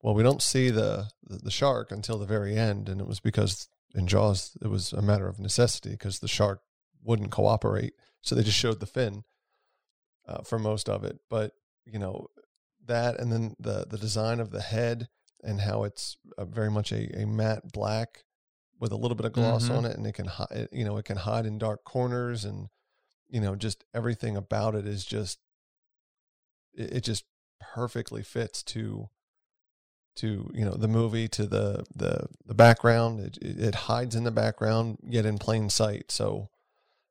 well, we don't see the, the the shark until the very end, and it was because in Jaws it was a matter of necessity because the shark wouldn't cooperate, so they just showed the fin uh, for most of it. But you know that, and then the the design of the head and how it's uh, very much a, a matte black with a little bit of gloss Mhm. on it, and it can hide, you know, it can hide in dark corners, and you know, just everything about it is just it, it just perfectly fits to to you know the movie to the the the background it, it it hides in the background yet in plain sight so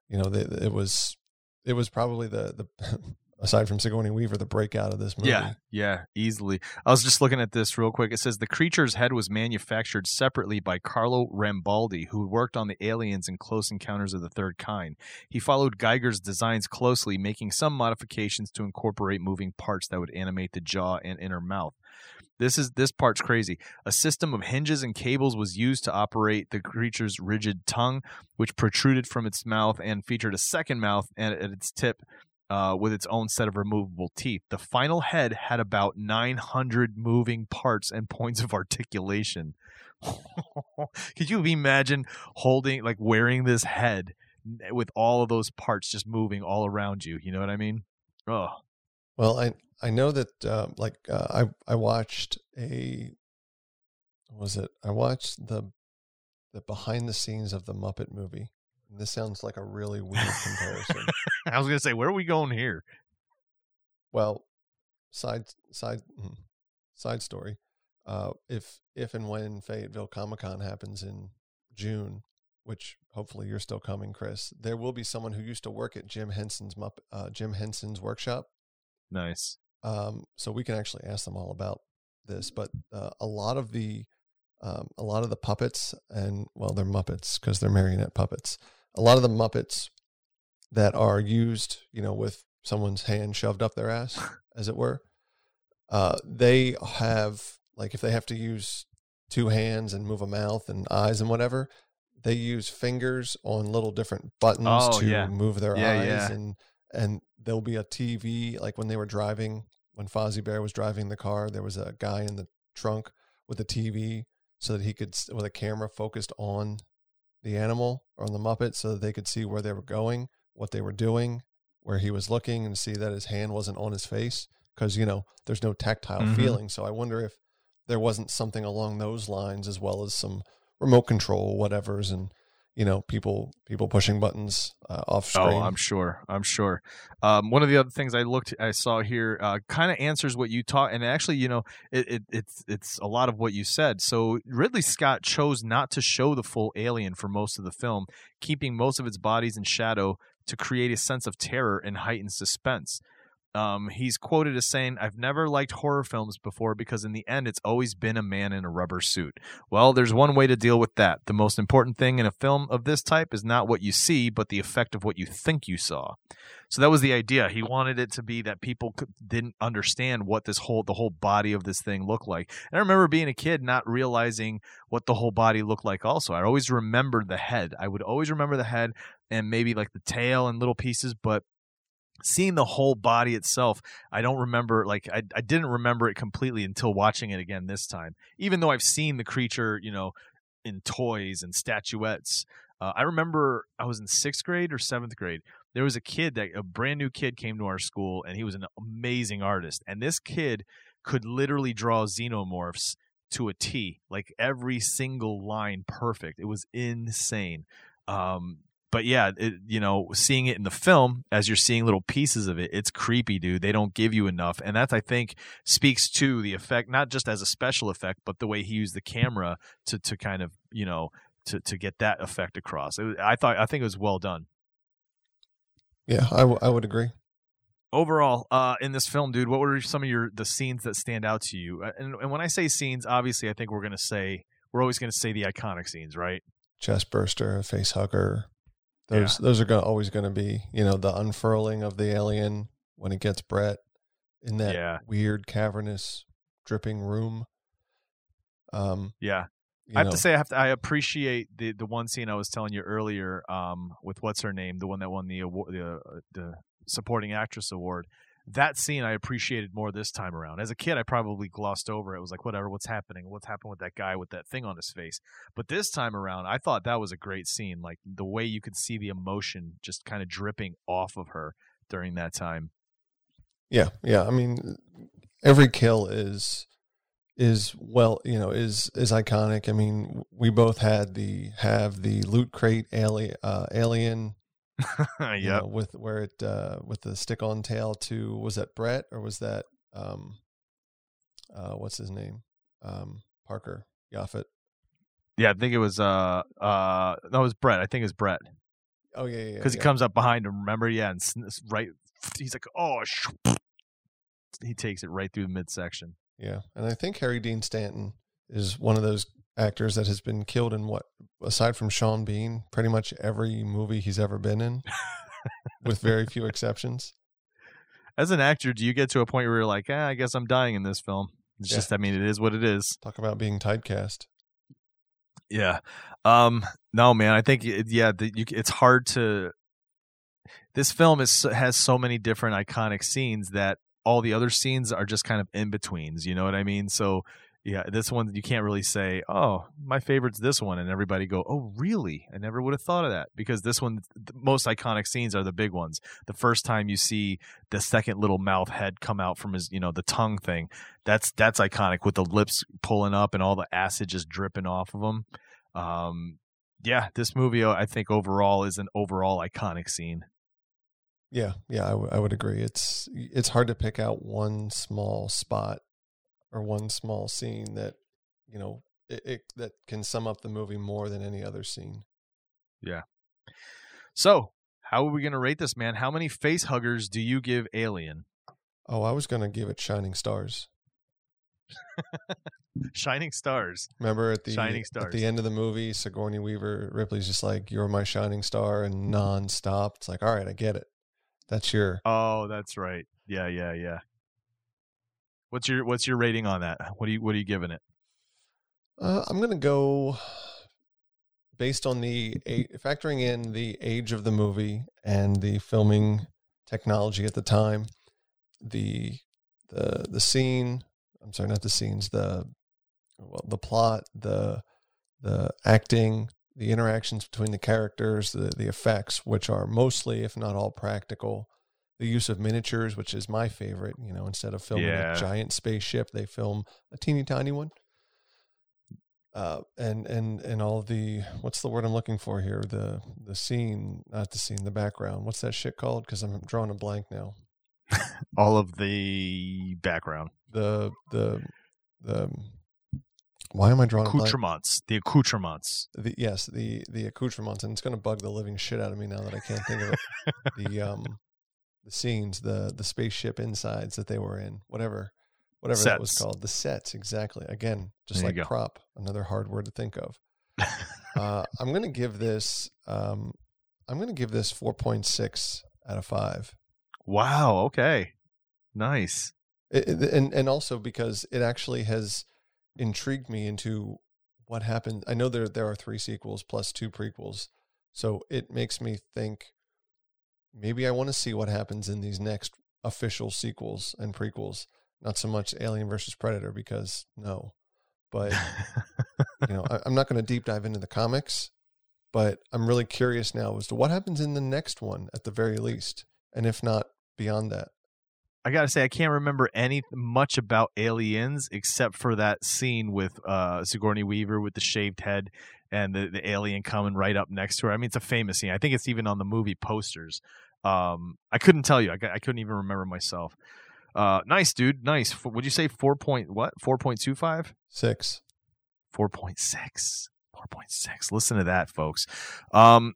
you know the, it was it was probably the the <laughs> aside from Sigourney Weaver, the breakout of this movie. Yeah, yeah, easily. I was just looking at this real quick. It says the creature's head was manufactured separately by Carlo Rambaldi, who worked on the aliens in Close Encounters of the Third Kind. He followed Giger's designs closely, making some modifications to incorporate moving parts that would animate the jaw and inner mouth. This is this part's crazy. A system of hinges and cables was used to operate the creature's rigid tongue, which protruded from its mouth and featured a second mouth and at its tip uh, with its own set of removable teeth. The final head had about 900 moving parts and points of articulation. <laughs> Could you imagine holding, like, wearing this head with all of those parts just moving all around you? You know what I mean? Oh, Well, I I know that uh, like uh, I I watched a was it I watched the the behind the scenes of the Muppet movie. This sounds like a really weird comparison. <laughs> I was gonna say, where are we going here? Well, side side hmm, side story. Uh, if if and when Fayetteville Comic Con happens in June, which hopefully you're still coming, Chris, there will be someone who used to work at Jim Henson's uh, Jim Henson's workshop. Nice. Um, so we can actually ask them all about this. But uh, a lot of the um, a lot of the puppets and well, they're Muppets because they're marionette puppets. A lot of the Muppets that are used, you know, with someone's hand shoved up their ass, <laughs> as it were, uh, they have like if they have to use two hands and move a mouth and eyes and whatever, they use fingers on little different buttons Oh, to yeah. move their Yeah, eyes yeah. and and there'll be a TV like when they were driving when Fozzie Bear was driving the car, there was a guy in the trunk with a TV so that he could with a camera focused on the animal or on the Muppet so that they could see where they were going, what they were doing, where he was looking, and see that his hand wasn't on his face because you know there's no tactile Mhm. feeling. So I wonder if there wasn't something along those lines as well as some remote control whatever's and you know people people pushing buttons uh, off screen. Oh, I'm sure. I'm sure. Um, one of the other things I looked, I saw here, uh, kind of answers what you taught, and actually, you know, it, it, it's it's a lot of what you said. So Ridley Scott chose not to show the full alien for most of the film, keeping most of its bodies in shadow to create a sense of terror and heightened suspense. Um, he's quoted as saying, I've never liked horror films before because in the end, it's always been a man in a rubber suit. Well, there's one way to deal with that. The most important thing in a film of this type is not what you see, but the effect of what you think you saw. So that was the idea. He wanted it to be that people didn't understand what this whole the whole body of this thing looked like. And I remember being a kid not realizing what the whole body looked like. Also, I always remembered the head. I would always remember the head and maybe like the tail and little pieces, but seeing the whole body itself i don't remember like I, I didn't remember it completely until watching it again this time. Even though i've seen the creature you know in toys and statuettes uh, i remember i was in sixth grade or seventh grade. There was a kid that a brand new kid came to our school and he was an amazing artist. And this kid could literally draw xenomorphs to a t like every single line perfect. It was insane. Um but yeah, it, you know, seeing it in the film as you're seeing little pieces of it, it's creepy, dude. They don't give you enough, and that I think speaks to the effect, not just as a special effect, but the way he used the camera to to kind of you know to to get that effect across. It, I thought I think it was well done yeah, I, w- I would agree. overall uh in this film dude what were some of your the scenes that stand out to you and, and when i say scenes obviously i think we're gonna say we're always gonna say the iconic scenes right chest burster, face hugger. Those those are gonna, always going to be, you know, the unfurling of the alien when it gets Brett in that Yeah. weird cavernous dripping room. Um, yeah I have know, to say, I have to. I appreciate the the one scene I was telling you earlier, um, with what's her name, the one that won the award, the uh, the supporting actress award. That scene I appreciated more this time around. As a kid, I probably glossed over it. it. Was like, whatever, what's happening? What's happened with that guy with that thing on his face? But this time around, I thought that was a great scene. Like the way you could see the emotion just kind of dripping off of her during that time. yeah, yeah. I mean, every kill is is well, you know, is is iconic. I mean, we both had the have the loot crate alien uh, alien <laughs> know, with where it uh, with the stick on tail to was that Brett or was that um, uh, what's his name um, Parker Yaphet? Yeah, I think it was. Uh, uh, no, it was Brett. I think it was Brett. Oh yeah, yeah. because yeah. he comes up behind him. Remember? Yeah, and right. <sniffs> He's like, oh, sh-. he takes it right through the midsection. Yeah, and I think Harry Dean Stanton is one of those actors that has been killed in what, aside from Sean Bean, pretty much every movie he's ever been in, <laughs> with very few exceptions. As an actor, do you get to a point where you're like, ah, I guess I'm dying in this film? It's Yeah. just, I mean, it is what it is. Talk about being typecast. Yeah. Um. No, man. I think it, yeah. The, you, it's hard to. This film is has so many different iconic scenes that all the other scenes are just kind of in betweens. You know what I mean? So yeah, this one you can't really say, oh, my favorite's this one, and everybody go, oh, really? I never would have thought of that because this one, the most iconic scenes are the big ones. The first time you see the second little mouth head come out from his, you know, the tongue thing, that's that's iconic with the lips pulling up and all the acid just dripping off of them. Um, yeah, this movie I think overall is an overall iconic scene. Yeah, yeah, I, w- I would agree. It's it's hard to pick out one small spot or one small scene that you know it, it that can sum up the movie more than any other scene. Yeah. So, how are we going to rate this, man? How many face huggers do you give Alien? Oh, I was gonna give it Shining Stars. <laughs> Shining Stars. Remember at the Shining at the end of the movie, Sigourney Weaver Ripley's just like, "You're my shining star," and nonstop. It's like, all right, I get it. That's your Oh, that's right. Yeah, yeah, yeah. What's your What's your rating on that? What are you What are you giving it? Uh, I'm gonna go based on the factoring in the age of the movie and the filming technology at the time, the the the scene. I'm sorry, not the scenes. The well, the plot, the the acting, the interactions between the characters, the the effects, which are mostly, if not all, practical. The use of miniatures, which is my favorite. You know, instead of filming Yeah. a giant spaceship, they film a teeny tiny one uh, and and and all the what's the word I'm looking for here? The the scene, not the scene, the background. What's that shit called? Because I'm drawing a blank now. <laughs> All of the background The the the. Why am I drawing accoutrements, the accoutrements. The, yes, the the accoutrements, and it's going to bug the living shit out of me now that I can't think of it. the um the scenes, the the spaceship insides that they were in, whatever whatever that was called. The sets, exactly. Again, just There like prop, another hard word to think of. <laughs> uh, I'm going to give this. Um, I'm going to give this 4.6 out of five, wow. Okay. Nice. It- it- and and also because it actually has intrigued me into what happened. I know there there are three sequels plus two prequels, so it makes me think maybe I want to see what happens in these next official sequels and prequels. Not so much Alien versus Predator because no, but <laughs> you know, I, I'm not going to deep dive into the comics, but I'm really curious now as to what happens in the next one at the very least, and if not beyond that. I gotta say, I can't remember any much about aliens except for that scene with uh, Sigourney Weaver with the shaved head and the, the alien coming right up next to her. I mean, it's a famous scene. I think it's even on the movie posters. Um, I couldn't tell you. I, I couldn't even remember myself. Uh, nice, dude. Nice. F- Would you say four point what? Four point two five? Six. 4.6 4.6 listen to that folks um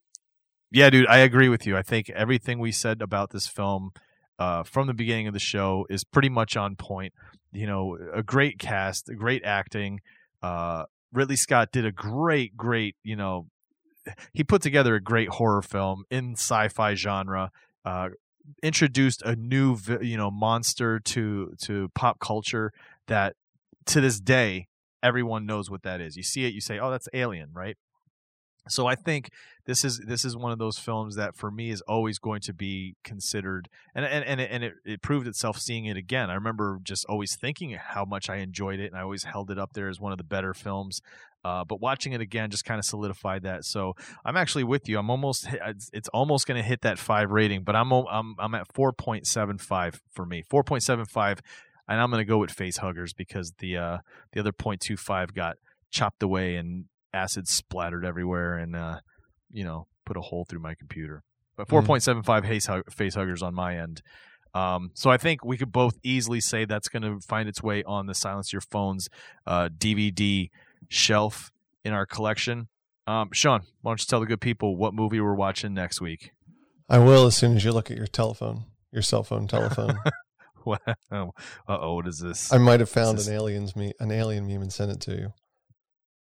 yeah dude i agree with you i think everything we said about this film uh from the beginning of the show is pretty much on point you know a great cast great acting uh ridley scott did a great great you know he put together a great horror film in sci-fi genre uh introduced a new you know monster to to pop culture that to this day everyone knows what that is. You see it, you say, "Oh, that's Alien," right? So I think this is this is one of those films that for me is always going to be considered, and and and it, and it, it proved itself seeing it again. I remember just always thinking how much I enjoyed it, and I always held it up there as one of the better films. Uh, but watching it again just kind of solidified that. So I'm actually with you. I'm almost it's, almost going to hit that five rating, but I'm I'm I'm at 4.75 for me. 4.75 and I'm going to go with face huggers because the uh, the other .25 got chopped away and acid splattered everywhere and uh, you know put a hole through my computer. But Mhm. 4.75 face hug- face huggers on my end. Um, so I think we could both easily say that's going to find its way on the Silence Your Phones uh, DVD shelf in our collection. Um, Sean, why don't you tell the good people what movie we're watching next week? I will as soon as you look at your telephone, your cell phone telephone. <laughs> Wow. Uh oh, what is this? I might have found an aliens me an alien meme and sent it to you.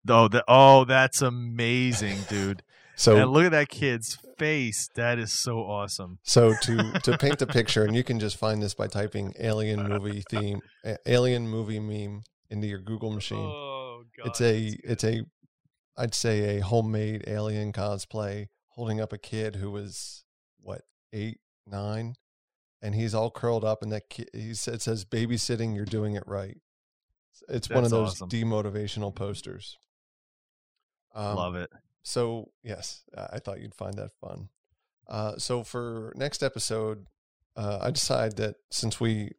Oh, the, oh, that's amazing, dude. So and look at that kid's face. That is so awesome. So to <laughs> to paint the picture, and you can just find this by typing "alien movie theme," "alien movie meme" into your Google machine. Oh god. it's a it's a I'd say a homemade alien cosplay holding up a kid who was what eight nine, and he's all curled up, and that kid he said says babysitting. You're doing it right. It's one of those awesome. demotivational posters. Um, Love it. so yes, I thought you'd find that fun. Uh, so for next episode, uh, I decide that since we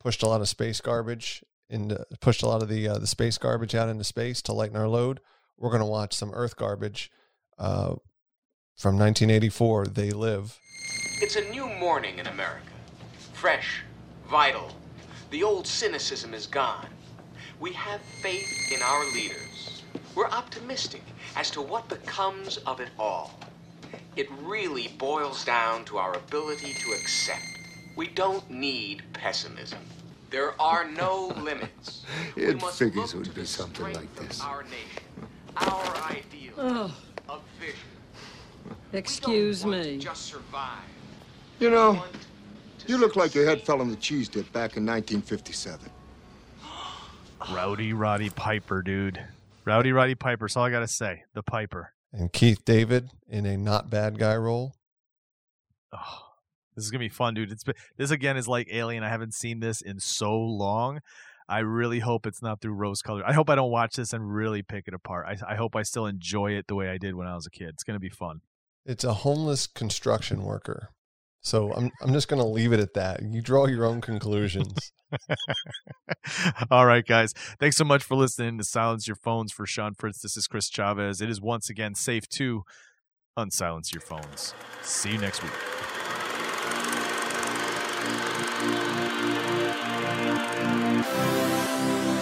pushed a lot of space garbage and pushed a lot of the uh, the space garbage out into space to lighten our load, we're going to watch some Earth garbage uh, from 1984. They live. It's a new morning in America. Fresh, vital. The old cynicism is gone. We have faith in our leaders. We're optimistic as to what becomes of it all. It really boils down to our ability to accept. We don't need pessimism. There are no <laughs> limits. We It must figures look it would to be the something like this. Our nation, our ideals, Oh. of vision. Excuse We don't want to me. Just survive. You know, you look like your head fell on the cheese dip back in 1957. Rowdy Roddy Piper, dude. Rowdy Roddy Piper. That's all I gotta say. The Piper. And Keith David in a not bad guy role. Oh, this is gonna be fun, dude. It's been, this again is like Alien. I haven't seen this in so long. I really hope it's not through rose color. I hope I don't watch this and really pick it apart. I, I hope I still enjoy it the way I did when I was a kid. It's gonna be fun. It's a homeless construction worker. So I'm I'm just going to leave it at that. You draw your own conclusions. <laughs> <laughs> All right, guys. Thanks so much for listening to Silence Your Phones for Sean Fritz. This is Chris Chavez. It is once again safe to unsilence your phones. See you next week. Oh.